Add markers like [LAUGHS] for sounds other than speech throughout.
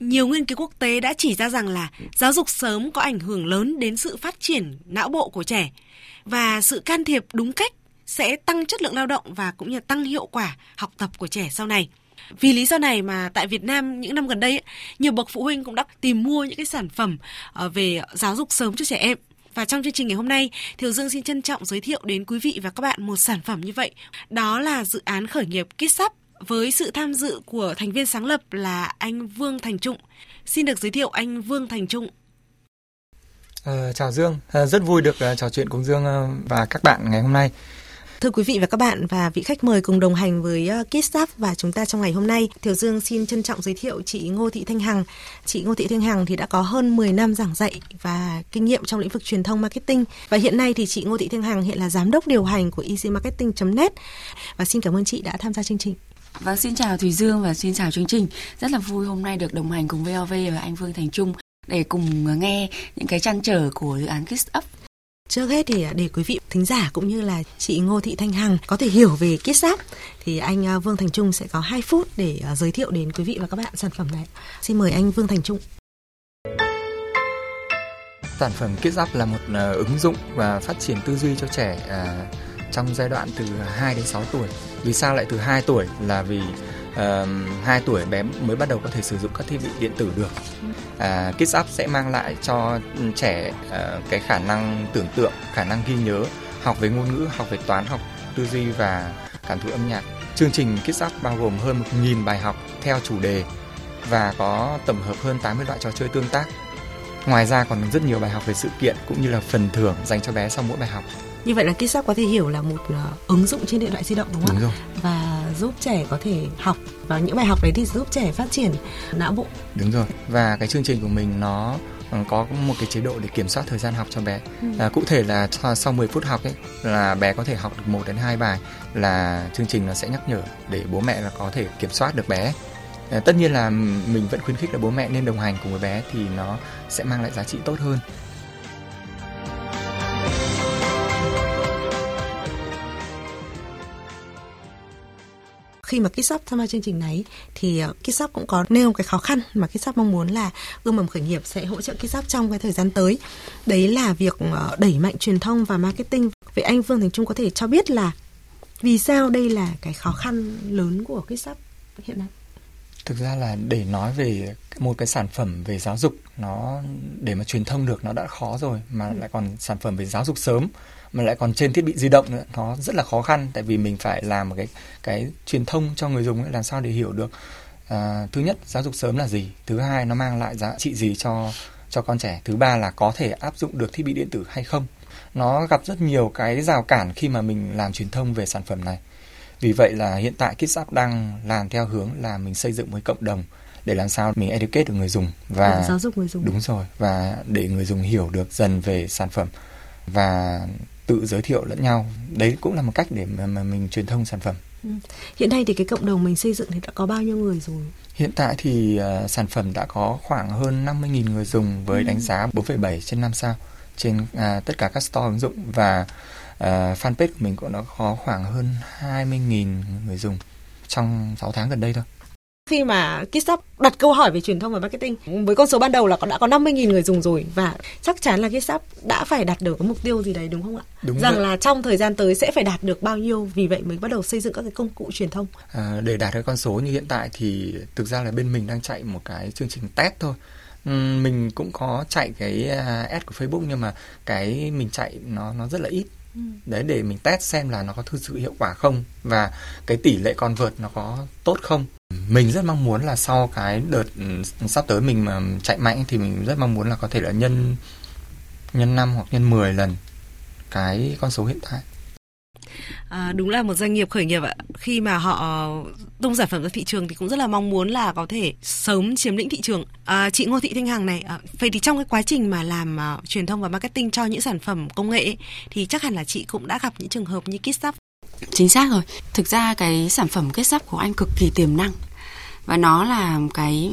nhiều nghiên cứu quốc tế đã chỉ ra rằng là giáo dục sớm có ảnh hưởng lớn đến sự phát triển não bộ của trẻ và sự can thiệp đúng cách sẽ tăng chất lượng lao động và cũng như tăng hiệu quả học tập của trẻ sau này. Vì lý do này mà tại Việt Nam những năm gần đây nhiều bậc phụ huynh cũng đã tìm mua những cái sản phẩm ờ, về giáo dục sớm cho trẻ em. Và trong chương trình ngày hôm nay, Thiều Dương xin trân trọng giới thiệu đến quý vị và các bạn một sản phẩm như vậy. Đó là dự án khởi nghiệp KissUp với sự tham dự của thành viên sáng lập là anh Vương Thành Trung. Xin được giới thiệu anh Vương Thành Trung. À, chào Dương, à, rất vui được uh, trò chuyện cùng Dương uh, và các bạn ngày hôm nay. Thưa quý vị và các bạn và vị khách mời cùng đồng hành với KissUp và chúng ta trong ngày hôm nay, Thiều Dương xin trân trọng giới thiệu chị Ngô Thị Thanh Hằng. Chị Ngô Thị Thanh Hằng thì đã có hơn 10 năm giảng dạy và kinh nghiệm trong lĩnh vực truyền thông marketing và hiện nay thì chị Ngô Thị Thanh Hằng hiện là giám đốc điều hành của easymarketing.net và xin cảm ơn chị đã tham gia chương trình. Vâng, xin chào Thùy Dương và xin chào chương trình. Rất là vui hôm nay được đồng hành cùng VOV và anh Vương Thành Trung để cùng nghe những cái trăn trở của dự án Kiss Up. Trước hết thì để quý vị thính giả cũng như là chị Ngô Thị Thanh Hằng có thể hiểu về Kiss Up thì anh à, Vương Thành Trung sẽ có 2 phút để à, giới thiệu đến quý vị và các bạn sản phẩm này. Xin mời anh Vương Thành Trung. Sản phẩm Kids Up là một uh, ứng dụng và phát triển tư duy cho trẻ trong giai đoạn từ 2 đến 6 tuổi. Vì sao lại từ 2 tuổi là vì uh, 2 tuổi bé mới bắt đầu có thể sử dụng các thiết bị điện tử được. Uh, Kids Up sẽ mang lại cho trẻ uh, cái khả năng tưởng tượng, khả năng ghi nhớ, học về ngôn ngữ, học về toán, học tư duy và cảm thụ âm nhạc. Chương trình Kids Up bao gồm hơn 1.000 bài học theo chủ đề và có tổng hợp hơn 80 loại trò chơi tương tác. Ngoài ra còn rất nhiều bài học về sự kiện cũng như là phần thưởng dành cho bé sau mỗi bài học. Như vậy là KissUp có thể hiểu là một uh, ứng dụng trên điện thoại di động đúng không Đúng ạ? rồi. Và giúp trẻ có thể học và những bài học đấy thì giúp trẻ phát triển não bộ. Đúng rồi. Và cái chương trình của mình nó ờ, có một cái chế độ để kiểm soát thời gian học cho bé. Ừ. À, cụ thể là sau- sau 10 phút học ấy là bé có thể học được 1 đến 2 bài là chương trình nó sẽ nhắc nhở để bố mẹ là có thể kiểm soát được bé. À, tất nhiên là mình vẫn khuyến khích là bố mẹ nên đồng hành cùng với bé thì nó sẽ mang lại giá trị tốt hơn. Khi mà KissUp tham gia chương trình này thì uh, KissUp cũng có nêu cái khó khăn mà KissUp mong muốn là ươm mầm khởi nghiệp sẽ hỗ trợ KissUp trong cái thời gian tới. Đấy là việc uh, đẩy mạnh truyền thông và marketing. Vậy anh Vương Thành Trung có thể cho biết là vì sao đây là cái khó khăn lớn của KissUp hiện nay? Thực ra là để nói về một cái sản phẩm về giáo dục nó để mà truyền thông được nó đã khó rồi mà lại còn sản phẩm về giáo dục sớm mà lại còn trên thiết bị di động nữa. Nó rất là khó khăn tại vì mình phải làm một cái cái truyền thông cho người dùng ấy, làm sao để hiểu được à, thứ nhất giáo dục sớm là gì? Thứ hai nó mang lại giá trị gì cho cho con trẻ? Thứ ba là có thể áp dụng được thiết bị điện tử hay không? Nó gặp rất nhiều cái rào cản khi mà mình làm truyền thông về sản phẩm này. Vì vậy là hiện tại KissUp đang làm theo hướng là mình xây dựng với cộng đồng để làm sao mình educate được người dùng và giáo dục người dùng. đúng rồi và để người dùng hiểu được dần về sản phẩm. Và tự giới thiệu lẫn nhau đấy cũng là một cách để mà, mà mình truyền thông sản phẩm Hiện nay thì cái cộng đồng mình xây dựng thì đã có bao nhiêu người rồi? hiện tại thì uh, sản phẩm đã có khoảng hơn 50.000 người dùng với Ừ. đánh giá 4,7 trên 5 sao trên uh, tất cả các store ứng dụng và uh, fanpage của mình cũng đã có khoảng hơn 20.000 người dùng trong 6 tháng gần đây thôi Khi mà KissUp đặt câu hỏi về truyền thông và marketing với con số ban đầu là đã có 50.000 người dùng rồi và chắc chắn là KissUp đã phải đạt được cái mục tiêu gì đấy đúng không ạ? Đúng Rằng vậy. là trong thời gian tới sẽ phải đạt được bao nhiêu vì vậy mới bắt đầu xây dựng các cái công cụ truyền thông. À, để đạt được con số như hiện tại thì thực ra là bên mình đang chạy một cái chương trình test thôi. Mình cũng có chạy cái à, ad của Facebook nhưng mà cái mình chạy nó nó rất là ít. Đấy để mình test xem là nó có thực sự hiệu quả không và cái tỷ lệ convert nó có tốt không. Mình rất mong muốn là sau cái đợt ừ, sắp tới mình mà chạy mạnh thì mình rất mong muốn là có thể là nhân nhân 5 hoặc nhân 10 lần cái con số hiện tại. À, đúng là một doanh nghiệp khởi nghiệp ạ. Khi mà họ tung sản phẩm ra thị trường thì cũng rất là mong muốn là có thể sớm chiếm lĩnh thị trường. À, chị Ngô Thị Thanh Hằng này, à, vậy thì trong cái quá trình mà làm uh, truyền thông và marketing cho những sản phẩm công nghệ ấy, thì chắc hẳn là chị cũng đã gặp những trường hợp như Kitsap. Chính xác rồi. Thực ra cái sản phẩm Kitsap của anh cực kỳ tiềm năng và nó là cái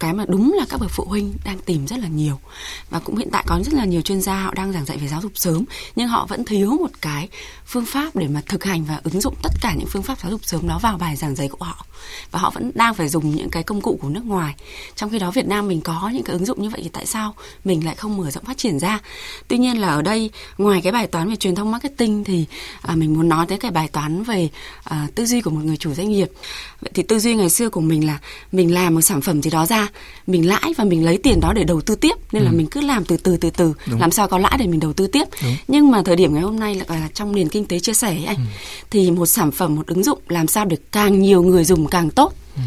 cái mà đúng là các bậc phụ huynh đang tìm rất là nhiều. Và cũng hiện tại có rất là nhiều chuyên gia họ đang giảng dạy về giáo dục sớm nhưng họ vẫn thiếu một cái phương pháp để mà thực hành và ứng dụng tất cả những phương pháp giáo dục sớm đó vào bài giảng dạy của họ. Và họ vẫn đang phải dùng những cái công cụ của nước ngoài. Trong khi đó Việt Nam mình có những cái ứng dụng như vậy thì tại sao mình lại không mở rộng phát triển ra? Tuy nhiên là ở đây ngoài cái bài toán về truyền thông marketing thì à, mình muốn nói tới cái bài toán về à, tư duy của một người chủ doanh nghiệp. Vậy thì tư duy ngày xưa của mình là mình làm một sản phẩm gì đó ra mình lãi và mình lấy tiền đó để đầu tư tiếp nên ừ. là mình cứ làm từ từ từ từ Đúng. làm sao có lãi để mình đầu tư tiếp Đúng. nhưng mà thời điểm ngày hôm nay là, là trong nền kinh tế chia sẻ ấy anh ừ. thì một sản phẩm một ứng dụng làm sao được càng nhiều người dùng càng tốt ừ.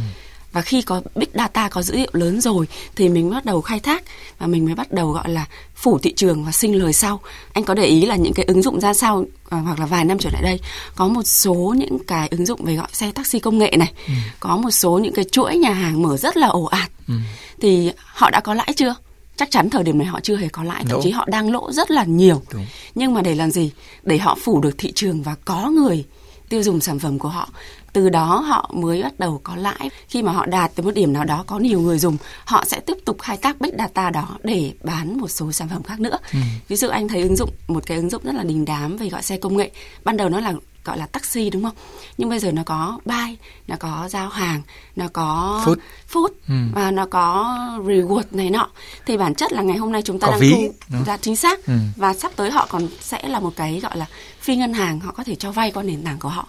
và khi có big data có dữ liệu lớn rồi thì mình bắt đầu khai thác và mình mới bắt đầu gọi là phủ thị trường và sinh lời sau anh có để ý là những cái ứng dụng ra sau à, hoặc là vài năm trở lại đây có một số những cái ứng dụng về gọi xe taxi công nghệ này ừ. có một số những cái chuỗi nhà hàng mở rất là ồ ạt ừ. thì họ đã có lãi chưa chắc chắn thời điểm này họ chưa hề có lãi thậm chí họ đang lỗ rất là nhiều Đúng. nhưng mà để làm gì để họ phủ được thị trường và có người tiêu dùng sản phẩm của họ. Từ đó họ mới bắt đầu có lãi. Khi mà họ đạt tới một điểm nào đó có nhiều người dùng họ sẽ tiếp tục khai thác big data đó để bán một số sản phẩm khác nữa. Ừ. ví dụ anh thấy ứng dụng một cái ứng dụng rất là đình đám về gọi xe công nghệ. Ban đầu nó là gọi là taxi đúng không? Nhưng bây giờ nó có buy nó có giao hàng nó có food, food ừ. và nó có reward này nọ. Thì bản chất là ngày hôm nay chúng ta có đang ví, thu ra chính xác ừ. và sắp tới họ còn sẽ là một cái gọi là phi ngân hàng họ có thể cho vay qua nền tảng của họ.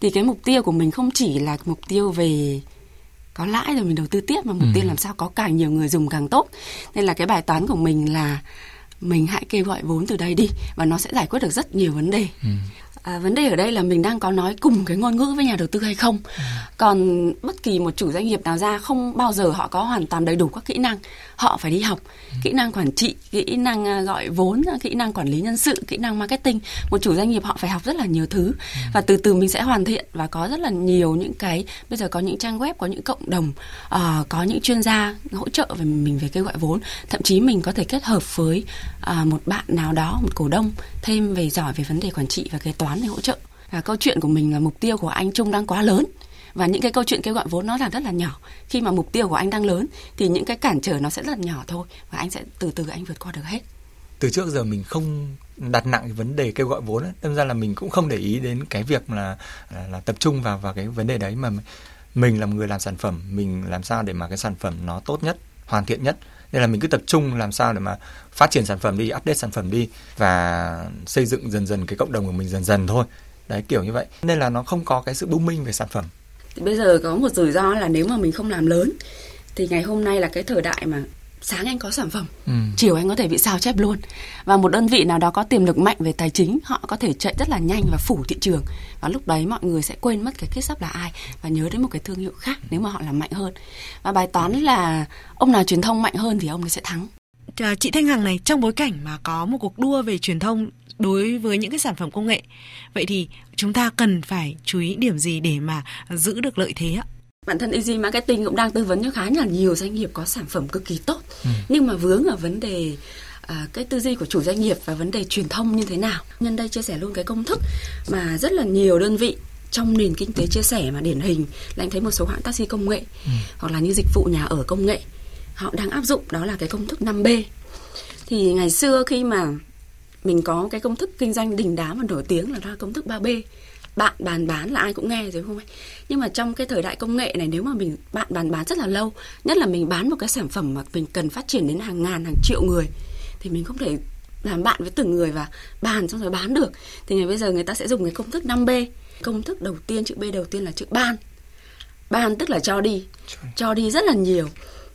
Thì cái mục tiêu của mình không chỉ là mục tiêu về có lãi rồi mình đầu tư tiếp mà mục ừ. tiêu làm sao có càng nhiều người dùng càng tốt. Nên là cái bài toán của mình là mình hãy kêu gọi vốn từ đây đi và nó sẽ giải quyết được rất nhiều vấn đề. Ừ à, vấn đề ở đây là mình đang có nói cùng cái ngôn ngữ với nhà đầu tư hay không. Còn bất kỳ một chủ doanh nghiệp nào ra không bao giờ họ có hoàn toàn đầy đủ các kỹ năng. Họ phải đi học. Kỹ năng quản trị kỹ năng à, gọi vốn kỹ năng quản lý nhân sự kỹ năng marketing. Một chủ doanh nghiệp họ phải học rất là nhiều thứ. Và từ từ mình sẽ hoàn thiện và có rất là nhiều những cái bây giờ có những trang web có những cộng đồng uh, có những chuyên gia hỗ trợ về mình về kêu gọi vốn. Thậm chí mình có thể kết hợp với uh, một bạn nào đó một cổ đông thêm về giỏi về vấn đề quản trị và kế toán để hỗ trợ. Và câu chuyện của mình là mục tiêu của anh Trung đang quá lớn. Và những cái câu chuyện kêu gọi vốn nó là rất là nhỏ. Khi mà mục tiêu của anh đang lớn thì những cái cản trở nó sẽ rất là nhỏ thôi. Và anh sẽ từ từ anh vượt qua được hết. Từ trước giờ mình không đặt nặng cái vấn đề kêu gọi vốn ấy. đâm ra là mình cũng không để ý đến cái việc là là, là tập trung vào vào cái vấn đề đấy. Mà mình là một người làm sản phẩm mình làm sao để mà cái sản phẩm nó tốt nhất hoàn thiện nhất nên là mình cứ tập trung làm sao để mà phát triển sản phẩm đi, update sản phẩm đi và xây dựng dần dần cái cộng đồng của mình dần dần thôi. Đấy, kiểu như vậy. Nên là nó không có cái sự booming về sản phẩm. Thì bây giờ có một rủi ro là nếu mà mình không làm lớn thì ngày hôm nay là cái thời đại mà sáng anh có sản phẩm ừ. chiều anh có thể bị sao chép luôn. Và một đơn vị nào đó có tiềm lực mạnh về tài chính họ có thể chạy rất là nhanh và phủ thị trường. Và lúc đấy mọi người sẽ quên mất cái kết sắp là ai và nhớ đến một cái thương hiệu khác nếu mà họ làm mạnh hơn. Và bài toán là ông nào truyền thông mạnh hơn thì ông ấy sẽ thắng. Chị Thanh Hằng này trong bối cảnh mà có một cuộc đua về truyền thông đối với những cái sản phẩm công nghệ vậy thì chúng ta cần phải chú ý điểm gì để mà giữ được lợi thế ạ bản thân Easy Marketing cũng đang tư vấn cho khá là nhiều doanh nghiệp có sản phẩm cực kỳ tốt ừ. nhưng mà vướng ở vấn đề à, cái tư duy của chủ doanh nghiệp và vấn đề truyền thông như thế nào nhân đây chia sẻ luôn cái công thức mà rất là nhiều đơn vị trong nền kinh tế chia sẻ mà điển hình là anh thấy một số hãng taxi công nghệ ừ. hoặc là như dịch vụ nhà ở công nghệ họ đang áp dụng đó là cái công thức 5B thì ngày xưa khi mà mình có cái công thức kinh doanh đình đám và nổi tiếng là ra công thức 3B bạn bàn bán là ai cũng nghe rồi không anh? Nhưng mà trong cái thời đại công nghệ này nếu mà mình bạn bàn bán rất là lâu nhất là mình bán một cái sản phẩm mà mình cần phát triển đến hàng ngàn hàng triệu người thì mình không thể làm bạn với từng người và bàn xong rồi bán được. Thì ngày bây giờ người ta sẽ dùng cái công thức 5B công thức đầu tiên chữ B đầu tiên là chữ ban. Ban tức là cho đi cho đi rất là nhiều.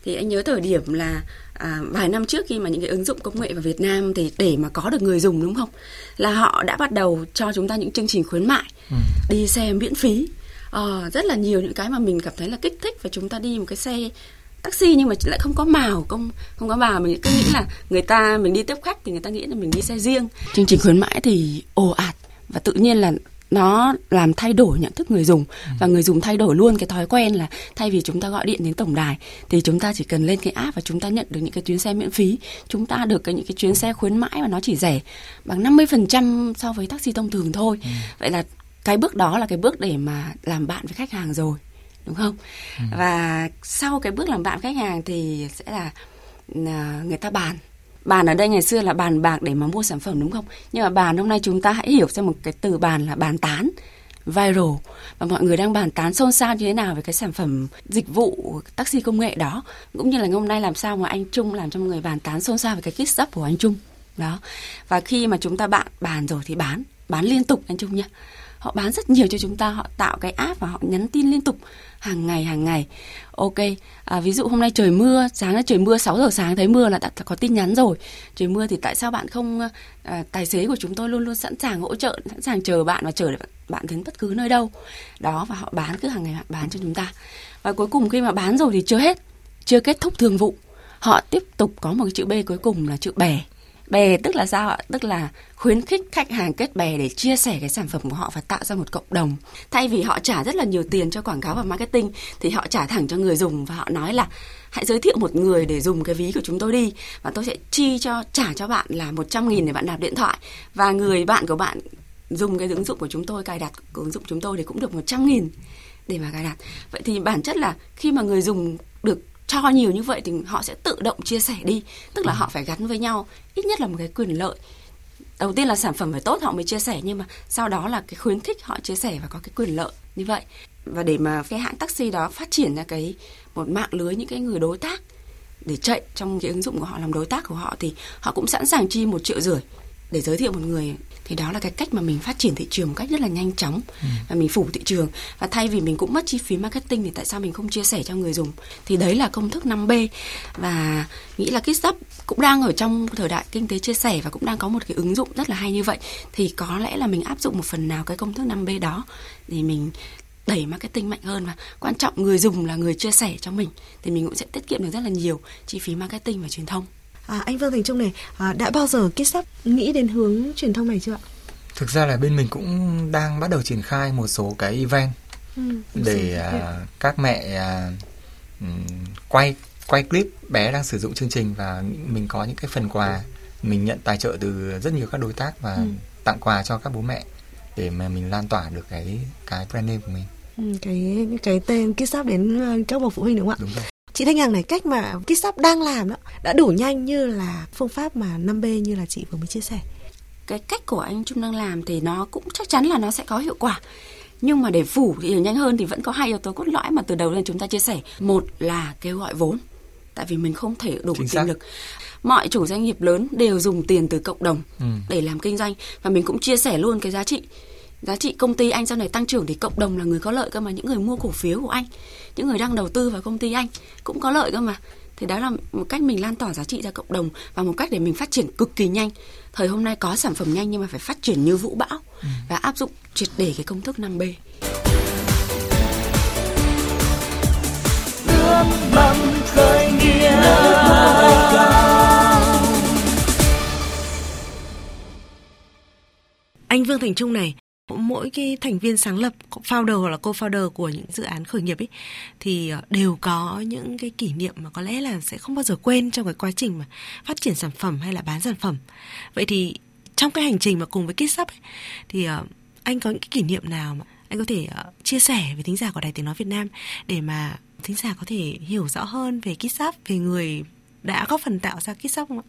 Thì anh nhớ thời điểm là à, vài năm trước khi mà những cái ứng dụng công nghệ vào Việt Nam thì để mà có được người dùng đúng không? Là họ đã bắt đầu cho chúng ta những chương trình khuyến mại ừ. đi xe miễn phí. À, rất là nhiều những cái mà mình cảm thấy là kích thích và chúng ta đi một cái xe taxi nhưng mà lại không có màu không không có màu. Mình cứ nghĩ là người ta mình đi tiếp khách thì người ta nghĩ là mình đi xe riêng. Chương trình khuyến mãi thì ồ ạt và tự nhiên là nó làm thay đổi nhận thức người dùng. Và người dùng thay đổi luôn cái thói quen là thay vì chúng ta gọi điện đến tổng đài thì chúng ta chỉ cần lên cái app và chúng ta nhận được những cái chuyến xe miễn phí. Chúng ta được cái những cái chuyến xe khuyến mãi mà nó chỉ rẻ bằng 50% so với taxi thông thường thôi. Ừ. vậy là cái bước đó là cái bước để mà làm bạn với khách hàng rồi đúng không? Ừ. và sau cái bước làm bạn khách hàng thì sẽ là à, người ta bàn bàn ở đây ngày xưa là bàn bạc để mà mua sản phẩm, đúng không? Nhưng mà bàn hôm nay chúng ta hãy hiểu xem một cái từ bàn là bàn tán, viral. Và mọi người đang bàn tán xôn xao như thế nào về cái sản phẩm dịch vụ taxi công nghệ đó. Cũng như là hôm nay làm sao mà anh Trung làm cho mọi người bàn tán xôn xao về cái kit up của anh Trung. Đó. Và khi mà chúng ta bạn bàn rồi thì bán bán liên tục anh Trung nhé họ bán rất nhiều cho chúng ta họ tạo cái app và họ nhắn tin liên tục hàng ngày hàng ngày. Ok à, ví dụ hôm nay trời mưa sáng là trời mưa 6 giờ sáng thấy mưa là đã có tin nhắn rồi. Trời mưa thì tại sao bạn không à, tài xế của chúng tôi luôn luôn sẵn sàng hỗ trợ sẵn sàng chờ bạn và chờ bạn đến bất cứ nơi đâu? Đó và họ bán cứ hàng ngày họ bán cho chúng ta. Và cuối cùng khi mà bán rồi thì chưa hết chưa kết thúc thường vụ. Họ tiếp tục có một cái chữ B cuối cùng là chữ bè bè, tức là sao ạ? Tức là khuyến khích khách hàng kết bè để chia sẻ cái sản phẩm của họ và tạo ra một cộng đồng. Thay vì họ trả rất là nhiều tiền cho quảng cáo và marketing, thì họ trả thẳng cho người dùng và họ nói là, hãy giới thiệu một người để dùng cái ví của chúng tôi đi, và tôi sẽ chi cho, trả cho bạn là 100 nghìn để bạn nạp điện thoại, và người bạn của bạn dùng cái ứng dụng của chúng tôi, cài đặt ứng dụng chúng tôi thì cũng được 100 nghìn để mà cài đặt. Vậy thì bản chất là khi mà người dùng được cho nhiều như vậy thì họ sẽ tự động chia sẻ đi. Tức là ừ. họ phải gắn với nhau ít nhất là một cái quyền lợi. Đầu tiên là sản phẩm phải tốt họ mới chia sẻ nhưng mà sau đó là cái khuyến khích họ chia sẻ và có cái quyền lợi như vậy. Và để mà cái hãng taxi đó phát triển ra cái một mạng lưới những cái người đối tác để chạy trong cái ứng dụng của họ làm đối tác của họ thì họ cũng sẵn sàng chi một triệu rưỡi để giới thiệu một người thì đó là cái cách mà mình phát triển thị trường một cách rất là nhanh chóng ừ. và mình phủ thị trường. Và thay vì mình cũng mất chi phí marketing thì tại sao mình không chia sẻ cho người dùng? Thì đấy là công thức 5B và nghĩ là KissUp cũng đang ở trong thời đại kinh tế chia sẻ và cũng đang có một cái ứng dụng rất là hay như vậy. Thì có lẽ là mình áp dụng một phần nào cái công thức 5B đó để mình đẩy marketing mạnh hơn. Và quan trọng người dùng là người chia sẻ cho mình. Thì mình cũng sẽ tiết kiệm được rất là nhiều chi phí marketing và truyền thông À, anh Vương Thành Trung này, à, đã bao giờ Kitsap nghĩ đến hướng truyền thông này chưa ạ? Thực ra là bên mình cũng đang bắt đầu triển khai một số cái event ừ, để à, các mẹ à, quay quay clip bé đang sử dụng chương trình và mình có những cái phần quà mình nhận tài trợ từ rất nhiều các đối tác và ừ. tặng quà cho các bố mẹ để mà mình lan tỏa được cái cái brand name của mình. Ừ, cái cái tên Kitsap đến ờ, các bậc phụ huynh đúng không ạ? Đúng rồi chị Thanh Hằng này cách mà KitShop đang làm đó đã đủ nhanh như là phương pháp mà 5B như là chị vừa mới chia sẻ. Cái cách của anh Trung đang làm thì nó cũng chắc chắn là nó sẽ có hiệu quả. Nhưng mà để phủ thì nhanh hơn thì vẫn có hai yếu tố cốt lõi mà từ đầu đến chúng ta chia sẻ. Một là kêu gọi vốn tại vì mình không thể đủ tiềm lực. Mọi chủ doanh nghiệp lớn đều dùng tiền từ cộng đồng ừ. để làm kinh doanh và mình cũng chia sẻ luôn cái giá trị giá trị công ty anh sau này tăng trưởng thì cộng đồng là người có lợi cơ mà những người mua cổ phiếu của anh những người đang đầu tư vào công ty anh cũng có lợi cơ mà. Thì đó là một cách mình lan tỏa giá trị ra cộng đồng và một cách để mình phát triển cực kỳ nhanh. Thời hôm nay có sản phẩm nhanh nhưng mà phải phát triển như vũ bão ừ. và áp dụng triệt để cái công thức 5B ước mong khởi nghĩa anh Vương Thành Trung này mỗi cái thành viên sáng lập founder hoặc là co-founder của những dự án khởi nghiệp ấy thì ờ, đều có những cái kỷ niệm mà có lẽ là sẽ không bao giờ quên trong cái quá trình mà phát triển sản phẩm hay là bán sản phẩm vậy thì trong cái hành trình mà cùng với KitSup ấy, thì ờ, anh có những cái kỷ niệm nào mà anh có thể ờ, chia sẻ với thính giả của đài tiếng nói Việt Nam để mà thính giả có thể hiểu rõ hơn về KitSup về người đã góp phần tạo ra KitSup không ạ?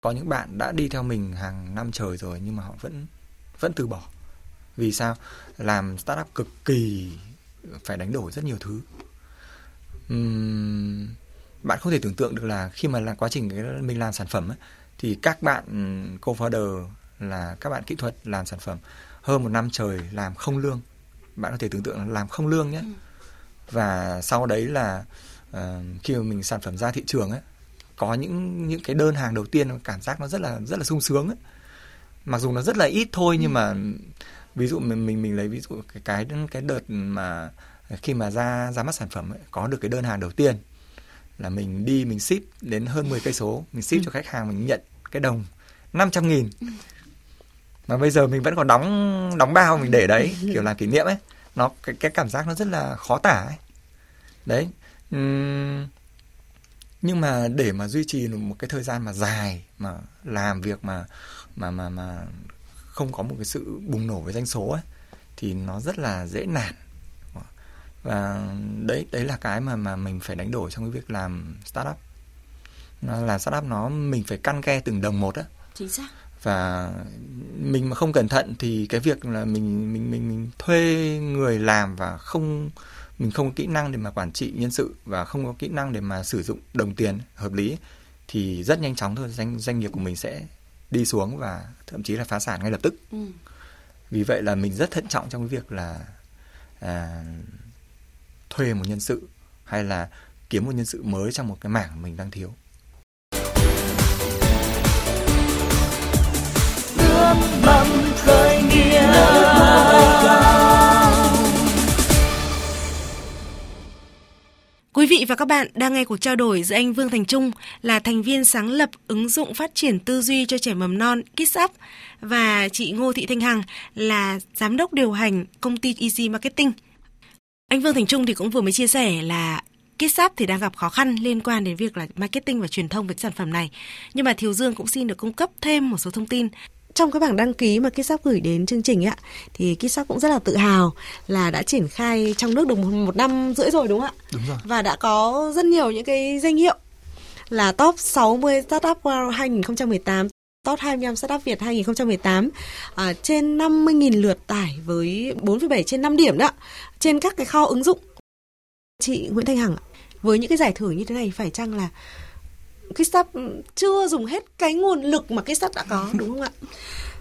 Có những bạn đã đi theo mình hàng năm trời rồi nhưng mà họ vẫn vẫn từ bỏ vì sao? Làm startup cực kỳ phải đánh đổi rất nhiều thứ. Uhm, bạn không thể tưởng tượng được là khi mà là quá trình mình làm sản phẩm ấy, thì các bạn co-founder là các bạn kỹ thuật làm sản phẩm hơn một năm trời làm không lương. Bạn có thể tưởng tượng là làm không lương nhé. Ừ. và sau đấy là uh, khi mà mình sản phẩm ra thị trường ấy có những những cái đơn hàng đầu tiên cảm giác nó rất là rất là sung sướng ấy. Mặc dù nó rất là ít thôi nhưng ừ. mà ví dụ mình mình mình lấy ví dụ cái cái cái đợt mà khi mà ra ra mắt sản phẩm ấy, có được cái đơn hàng đầu tiên là mình đi mình ship đến hơn 10 cây số. Mình ship ừ. cho khách hàng mình nhận cái đồng 500 nghìn. Mà bây giờ mình vẫn còn đóng đóng bao mình để đấy [LAUGHS] kiểu làm kỷ niệm ấy. Nó cái, cái cảm giác nó rất là khó tả ấy. Đấy uhm, nhưng mà để mà duy trì một cái thời gian mà dài mà làm việc mà mà mà mà không có một cái sự bùng nổ với doanh số ấy thì nó rất là dễ nản. Và đấy đấy là cái mà mà mình phải đánh đổi trong cái việc làm startup. Nó là startup nó mình phải căn ke từng đồng một á. Chính xác. Và mình mà không cẩn thận thì cái việc là mình mình mình mình thuê người làm và không mình không có kỹ năng để mà quản trị nhân sự và không có kỹ năng để mà sử dụng đồng tiền hợp lý thì rất nhanh chóng thôi doanh doanh nghiệp của mình sẽ đi xuống và thậm chí là phá sản ngay lập tức. Ừ. Vì vậy là mình rất thận trọng trong cái việc là à, thuê một nhân sự hay là kiếm một nhân sự mới trong một cái mảng mình đang thiếu. Ước mong khởi nghĩa Quý vị và các bạn đang nghe cuộc trao đổi giữa anh Vương Thành Trung là thành viên sáng lập ứng dụng phát triển tư duy cho trẻ mầm non Kids Up và chị Ngô Thị Thanh Hằng là giám đốc điều hành công ty Easy Marketing. Anh Vương Thành Trung thì cũng vừa mới chia sẻ là Kids Up thì đang gặp khó khăn liên quan đến việc là marketing và truyền thông về sản phẩm này. Nhưng mà Thiều Dương cũng xin được cung cấp thêm một số thông tin trong cái bảng đăng ký mà Kitsap gửi đến chương trình ạ thì Kitsap cũng rất là tự hào là đã triển khai trong nước được một, năm rưỡi rồi đúng không ạ? Đúng rồi. Và đã có rất nhiều những cái danh hiệu là top 60 startup World 2018 Top 25 Startup Việt 2018 à, trên 50.000 lượt tải với 4,7 trên 5 điểm đó trên các cái kho ứng dụng. Chị Nguyễn Thanh Hằng với những cái giải thưởng như thế này phải chăng là cái sắp chưa dùng hết cái nguồn lực mà cái sắp đã có đúng không ạ?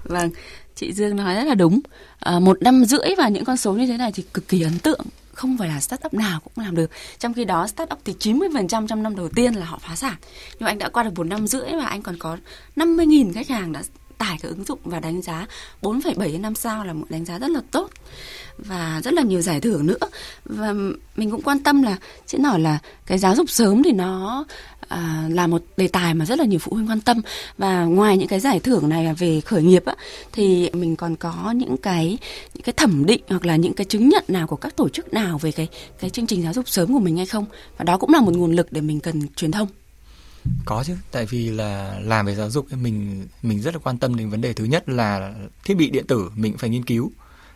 Vâng, chị Dương nói rất là đúng. À, một năm rưỡi và những con số như thế này thì cực kỳ ấn tượng không phải là startup nào cũng làm được. Trong khi đó startup thì 90% trong năm đầu tiên là họ phá sản. Nhưng anh đã qua được một năm rưỡi và anh còn có 50.000 khách hàng đã tải cái ứng dụng và đánh giá 4,7 năm sao là một đánh giá rất là tốt và rất là nhiều giải thưởng nữa. Và mình cũng quan tâm là sẽ nói là cái giáo dục sớm thì nó à, là một đề tài mà rất là nhiều phụ huynh quan tâm. Và ngoài những cái giải thưởng này về khởi nghiệp á thì mình còn có những cái những cái thẩm định hoặc là những cái chứng nhận nào của các tổ chức nào về cái cái chương trình giáo dục sớm của mình hay không? Và đó cũng là một nguồn lực để mình cần truyền thông có chứ tại vì là làm về giáo dục mình mình rất là quan tâm đến vấn đề thứ nhất là thiết bị điện tử mình phải nghiên cứu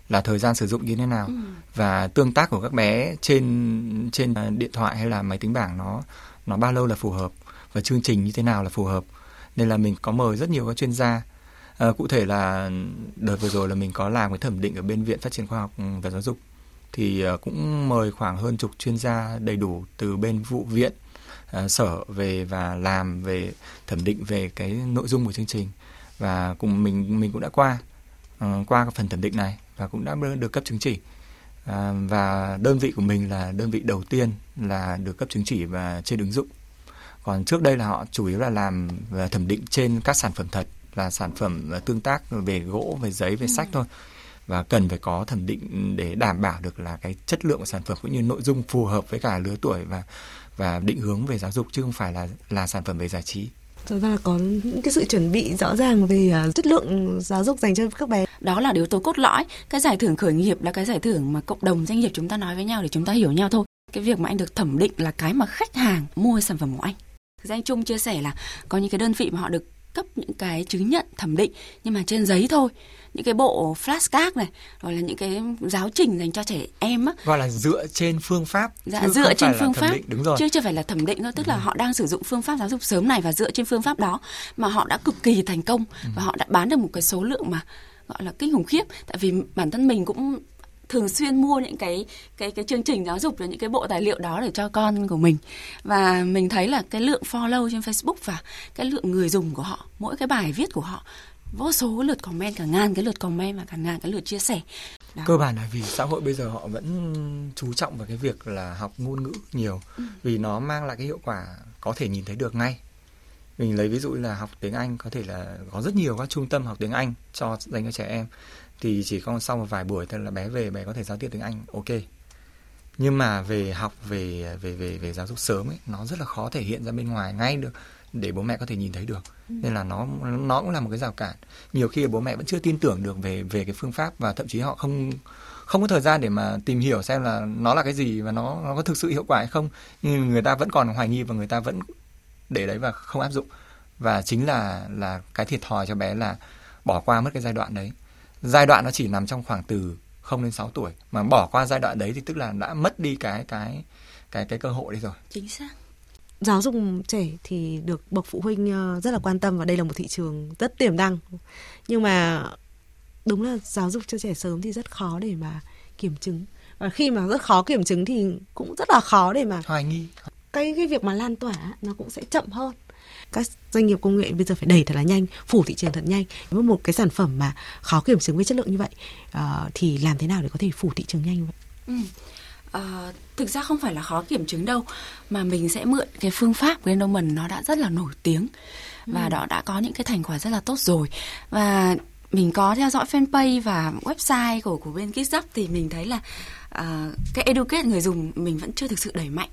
là thời gian sử dụng như thế nào. Ừ. và tương tác của các bé trên trên điện thoại hay là máy tính bảng nó nó bao lâu là phù hợp và chương trình như thế nào là phù hợp. Nên là mình có mời rất nhiều các chuyên gia. À, cụ thể là đợt vừa rồi là mình có làm cái thẩm định ở bên viện phát triển khoa học và giáo dục. Thì uh, cũng mời khoảng hơn chục chuyên gia đầy đủ từ bên vụ viện uh, sở về và làm về thẩm định về cái nội dung của chương trình. Và cùng mình mình cũng đã qua uh, qua phần thẩm định này và cũng đã được cấp chứng chỉ. À, và đơn vị của mình là đơn vị đầu tiên là được cấp chứng chỉ và trên ứng dụng. Còn trước đây là họ chủ yếu là làm thẩm định trên các sản phẩm thật là sản phẩm tương tác về gỗ về giấy về ừ. sách thôi. Và cần phải có thẩm định để đảm bảo được là cái chất lượng của sản phẩm cũng như nội dung phù hợp với cả lứa tuổi và và định hướng về giáo dục chứ không phải là là sản phẩm về giải trí. Ra là có những cái sự chuẩn bị rõ ràng về uh, chất lượng giáo dục dành cho các bé. Đó là yếu tố cốt lõi. Cái giải thưởng khởi nghiệp là cái giải thưởng mà cộng đồng doanh nghiệp chúng ta nói với nhau để chúng ta hiểu nhau thôi. Cái việc mà anh được thẩm định là cái mà khách hàng mua sản phẩm của anh. Danh Trung chia sẻ là có những cái đơn vị mà họ được cấp những cái chứng nhận thẩm định nhưng mà trên giấy thôi. Những cái bộ flashcard này rồi là những cái giáo trình dành cho trẻ em á. Gọi là dựa trên phương pháp dạ dựa trên phương pháp. định, đúng rồi. Chứ chưa phải là thẩm định thôi tức ừ. là họ đang sử dụng phương pháp giáo dục sớm này và dựa trên phương pháp đó mà họ đã cực kỳ thành công ừ. và họ đã bán được một cái số lượng mà gọi là kinh khủng khiếp. Tại vì bản thân mình cũng thường xuyên mua những cái cái cái chương trình giáo dục và những cái bộ tài liệu đó để cho con của mình và mình thấy là cái lượng follow trên Facebook và cái lượng người dùng của họ mỗi cái bài viết của họ vô số lượt comment cả ngàn cái lượt comment và cả ngàn cái lượt chia sẻ đó. cơ bản là vì xã hội bây giờ họ vẫn chú trọng vào cái việc là học ngôn ngữ nhiều ừ. vì nó mang lại cái hiệu quả có thể nhìn thấy được ngay mình lấy ví dụ là học tiếng Anh có thể là có rất nhiều các trung tâm học tiếng Anh cho dành cho trẻ em thì chỉ còn sau một vài buổi thôi là bé về bé có thể giao tiếp tiếng Anh ok. Nhưng mà về học về về về về giáo dục sớm ấy nó rất là khó thể hiện ra bên ngoài ngay được để bố mẹ có thể nhìn thấy được. Nên là nó nó cũng là một cái rào cản. Nhiều khi bố mẹ vẫn chưa tin tưởng được về về cái phương pháp và thậm chí họ không không có thời gian để mà tìm hiểu xem là nó là cái gì và nó nó có thực sự hiệu quả hay không. Nhưng người ta vẫn còn hoài nghi và người ta vẫn để đấy và không áp dụng. Và chính là là cái thiệt thòi cho bé là bỏ qua mất cái giai đoạn đấy giai đoạn nó chỉ nằm trong khoảng từ 0 đến 6 tuổi. Mà bỏ qua giai đoạn đấy thì tức là đã mất đi cái cái cái cái cơ hội đi rồi. Chính xác. Giáo dục trẻ thì được bậc phụ huynh ờ, rất là quan tâm và đây là một thị trường rất tiềm năng. Nhưng mà đúng là giáo dục cho trẻ sớm thì rất khó để mà kiểm chứng. Và khi mà rất khó kiểm chứng thì cũng rất là khó để mà hoài nghi. Cái cái việc mà lan tỏa nó cũng sẽ chậm hơn các doanh nghiệp công nghệ bây giờ phải đẩy thật là nhanh phủ thị trường thật nhanh với một cái sản phẩm mà khó kiểm chứng với chất lượng như vậy uh, thì làm thế nào để có thể phủ thị trường nhanh như vậy ừ. Uh, thực ra không phải là khó kiểm chứng đâu mà mình sẽ mượn cái phương pháp Grenoman nó đã rất là nổi tiếng và ừ. đó đã có những cái thành quả rất là tốt rồi và mình có theo dõi fanpage và website của của bên KissUp thì mình thấy là uh, cái educate người dùng mình vẫn chưa thực sự đẩy mạnh.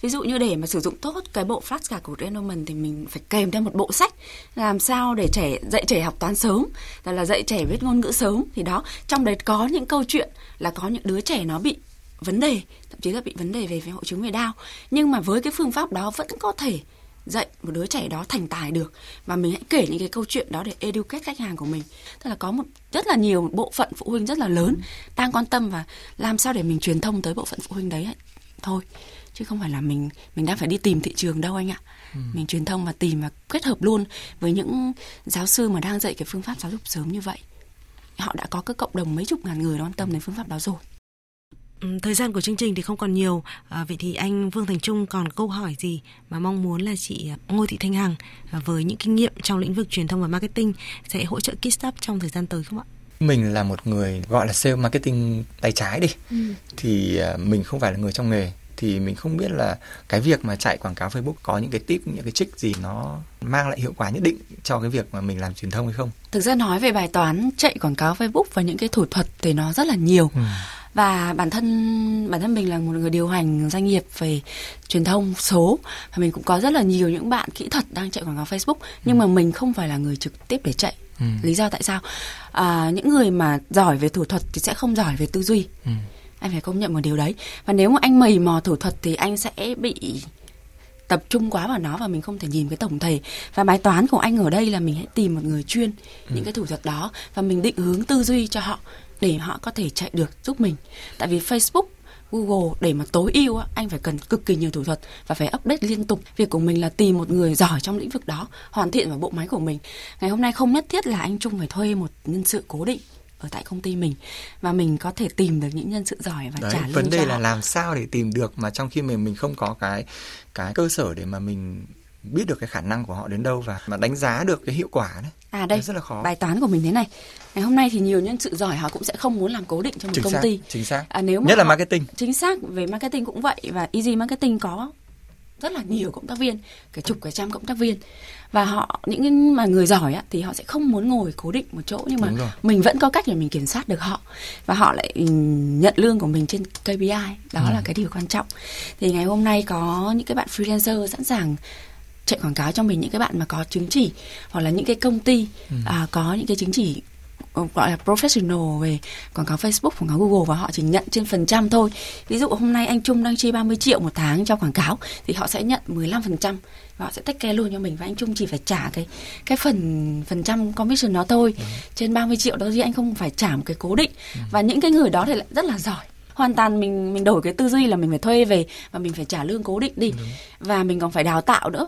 Ví dụ như để mà sử dụng tốt cái bộ flashcard của Renoman thì mình phải kèm theo một bộ sách làm sao để trẻ dạy trẻ học toán sớm là là dạy trẻ biết ngôn ngữ sớm. Thì đó trong đấy có những câu chuyện là có những đứa trẻ nó bị vấn đề thậm chí là bị vấn đề về về hội chứng về đau. Nhưng mà với cái phương pháp đó vẫn có thể dạy một đứa trẻ đó thành tài được. Và mình hãy kể những cái câu chuyện đó để educate khách hàng của mình. Tức là có một rất là nhiều bộ phận phụ huynh rất là lớn đang quan tâm và làm sao để mình truyền thông tới bộ phận phụ huynh đấy thôi chứ không phải là mình mình đang phải đi tìm thị trường đâu anh ạ. Ừ. mình truyền thông và tìm và kết hợp luôn với những giáo sư mà đang dạy cái phương pháp giáo dục sớm như vậy. Họ đã có cái cộng đồng mấy chục ngàn người quan tâm đến phương pháp đó rồi Thời gian của chương trình thì không còn nhiều, à, vậy thì anh Vương Thành Trung còn câu hỏi gì mà mong muốn là chị Ngô Thị Thanh Hằng à, với những kinh nghiệm trong lĩnh vực truyền thông và marketing sẽ hỗ trợ Kickstart trong thời gian tới không ạ? Mình là một người gọi là sale marketing tay trái đi, ừ. thì à, mình không phải là người trong nghề thì mình không biết là cái việc mà chạy quảng cáo Facebook có những cái tip những cái trick gì nó mang lại hiệu quả nhất định cho cái việc mà mình làm truyền thông hay không? Thực ra nói về bài toán chạy quảng cáo Facebook và những cái thủ thuật thì nó rất là nhiều. Ừ và bản thân bản thân mình là một người điều hành doanh nghiệp về truyền thông số và mình cũng có rất là nhiều những bạn kỹ thuật đang chạy quảng cáo Facebook nhưng ừ. mà mình không phải là người trực tiếp để chạy ừ. lý do tại sao à, những người mà giỏi về thủ thuật thì sẽ không giỏi về tư duy ừ. anh phải công nhận một điều đấy và nếu mà anh mầy mò thủ thuật thì anh sẽ bị tập trung quá vào nó và mình không thể nhìn cái tổng thể và bài toán của anh ở đây là mình hãy tìm một người chuyên ừ. những cái thủ thuật đó và mình định hướng tư duy cho họ để họ có thể chạy được giúp mình tại vì Facebook Google để mà tối ưu anh phải cần cực kỳ nhiều thủ thuật và phải update liên tục. Việc của mình là tìm một người giỏi trong lĩnh vực đó, hoàn thiện vào bộ máy của mình. Ngày hôm nay không nhất thiết là anh Trung phải thuê một nhân sự cố định ở tại công ty mình và mình có thể tìm được những nhân sự giỏi và Đấy, trả lương vấn đề cho là họ. làm sao để tìm được mà trong khi mình mình không có cái cái cơ sở để mà mình biết được cái khả năng của họ đến đâu và mà đánh giá được cái hiệu quả đấy. À đây, rất là khó. Bài toán của mình thế này. Ngày hôm nay thì nhiều nhân sự giỏi họ cũng sẽ không muốn làm cố định trong một chính công xác, ty. Chính xác. À, nếu mà nhất họ, là marketing. Chính xác về marketing cũng vậy và Easy Marketing có rất là nhiều cộng tác viên, cả chục cả trăm cộng tác viên và họ những mà người giỏi á, thì họ sẽ không muốn ngồi cố định một chỗ nhưng mà mình vẫn có cách để mình kiểm soát được họ và họ lại nhận lương của mình trên KPI đó ừ. là cái điều quan trọng thì ngày hôm nay có những cái bạn freelancer sẵn sàng chạy quảng cáo cho mình những cái bạn mà có chứng chỉ hoặc là những cái công ty ừ. à, có những cái chứng chỉ ờ, gọi là professional về quảng cáo Facebook, quảng cáo Google và họ chỉ nhận trên phần trăm thôi. Ví dụ hôm nay anh Trung đang chi 30 triệu một tháng cho quảng cáo thì họ sẽ nhận 15% và họ sẽ tách ke luôn cho mình và anh Trung chỉ phải trả cái cái phần phần trăm commission đó thôi. Ừ. Trên 30 triệu đó thì anh không phải trả một cái cố định. Ừ. Và những cái người đó thì lại rất là giỏi hoàn toàn mình mình đổi cái tư duy là mình phải thuê về và mình phải trả lương cố định đi Đúng. và mình còn phải đào tạo nữa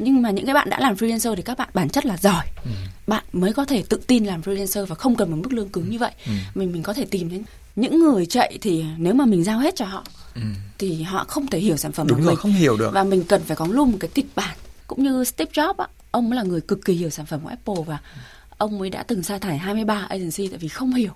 nhưng mà những cái bạn đã làm freelancer thì các bạn bản chất là giỏi. Ừ. bạn mới có thể tự tin làm freelancer và không cần một mức lương cứng như vậy. Ừ. mình mình có thể tìm đến những người chạy thì nếu mà mình giao hết cho họ ừ. thì họ không thể hiểu sản phẩm Đúng của rồi, mình. không hiểu được. Và mình cần phải có luôn một cái kịch bản. Cũng như Steve Jobs á, ông ấy là người cực kỳ hiểu sản phẩm của Apple và ông ấy đã từng sa thải 23 agency tại vì không hiểu.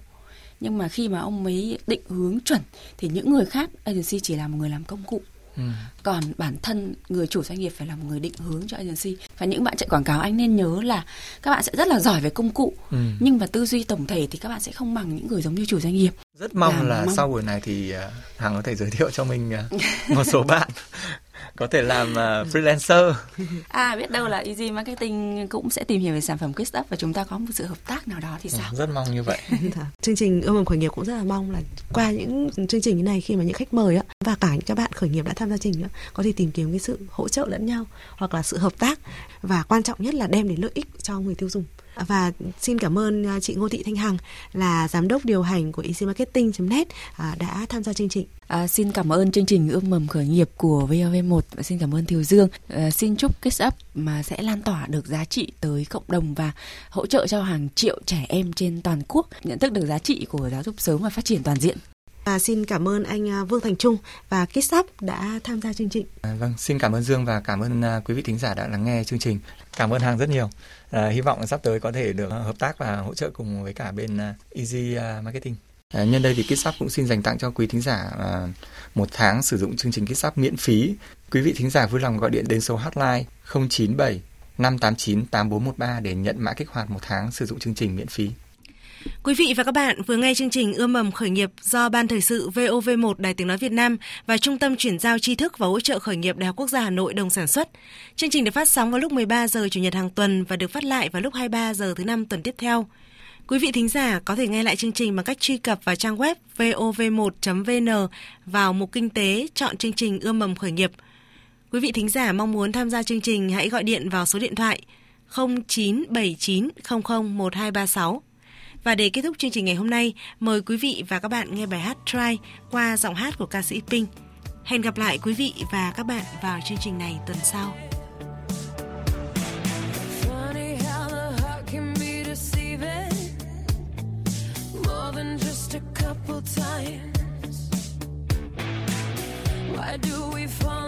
Nhưng mà khi mà ông ấy định hướng chuẩn thì những người khác agency chỉ là một người làm công cụ Ừ. còn bản thân người chủ doanh nghiệp phải là một người định hướng cho agency và những bạn chạy quảng cáo anh nên nhớ là các bạn sẽ rất là giỏi về công cụ ừ. nhưng mà tư duy tổng thể thì các bạn sẽ không bằng những người giống như chủ doanh nghiệp rất mong là, là mong. sau buổi này thì uh, hằng có thể giới thiệu cho mình uh, một số bạn [LAUGHS] có thể làm uh, freelancer. [LAUGHS] À biết đâu là Easy Marketing cũng sẽ tìm hiểu về sản phẩm Quick Up và chúng ta có một sự hợp tác nào đó thì sao? ừ, rất mong như vậy. [LAUGHS] Chương trình ươm mầm khởi nghiệp cũng rất là mong là qua những chương trình như này khi mà những khách mời á và cả những các bạn khởi nghiệp đã tham gia trình á có thể tìm kiếm cái sự hỗ trợ lẫn nhau hoặc là sự hợp tác. Và quan trọng nhất là đem đến lợi ích cho người tiêu dùng và xin cảm ơn à, chị Ngô Thị Thanh Hằng là giám đốc điều hành của easymarketing.net à, đã tham gia chương trình. À, xin cảm ơn chương trình ươm mầm khởi nghiệp của VOV1 và xin cảm ơn Thiều Dương. À, xin chúc Kiss Up mà sẽ lan tỏa được giá trị tới cộng đồng và hỗ trợ cho hàng triệu trẻ em trên toàn quốc nhận thức được giá trị của giáo dục sớm và phát triển toàn diện. Và xin cảm ơn anh à, Vương Thành Trung và Kitsap đã tham gia chương trình. À, vâng, xin cảm ơn Dương và cảm ơn uh, quý vị thính giả đã lắng nghe chương trình. Cảm ơn Hàng rất nhiều. À, hy vọng sắp tới có thể được hợp tác và hỗ trợ cùng với cả bên uh, Easy uh, Marketing. À, nhân đây thì Kitsap cũng xin dành tặng cho quý thính giả uh, một tháng sử dụng chương trình Kitsap miễn phí. Quý vị thính giả vui lòng gọi điện đến số hotline 097 589 8413 để nhận mã kích hoạt một tháng sử dụng chương trình miễn phí. Quý vị và các bạn vừa nghe chương trình Ươm mầm khởi nghiệp do Ban Thời sự VOV1 Đài Tiếng Nói Việt Nam và Trung tâm Chuyển giao tri thức và hỗ trợ khởi nghiệp Đại học Quốc gia Hà Nội đồng sản xuất. Chương trình được phát sóng vào lúc 13 giờ Chủ nhật hàng tuần và được phát lại vào lúc 23 giờ thứ năm tuần tiếp theo. Quý vị thính giả có thể nghe lại chương trình bằng cách truy cập vào trang web vov1.vn vào mục kinh tế, chọn chương trình Ươm mầm khởi nghiệp. Quý vị thính giả mong muốn tham gia chương trình hãy gọi điện vào số điện thoại 0979 00 1236 và để kết thúc chương trình ngày hôm nay, mời quý vị và các bạn nghe bài hát Try qua giọng hát của ca sĩ Pink. Hẹn gặp lại quý vị và các bạn vào chương trình này tuần sau. Why do we fall?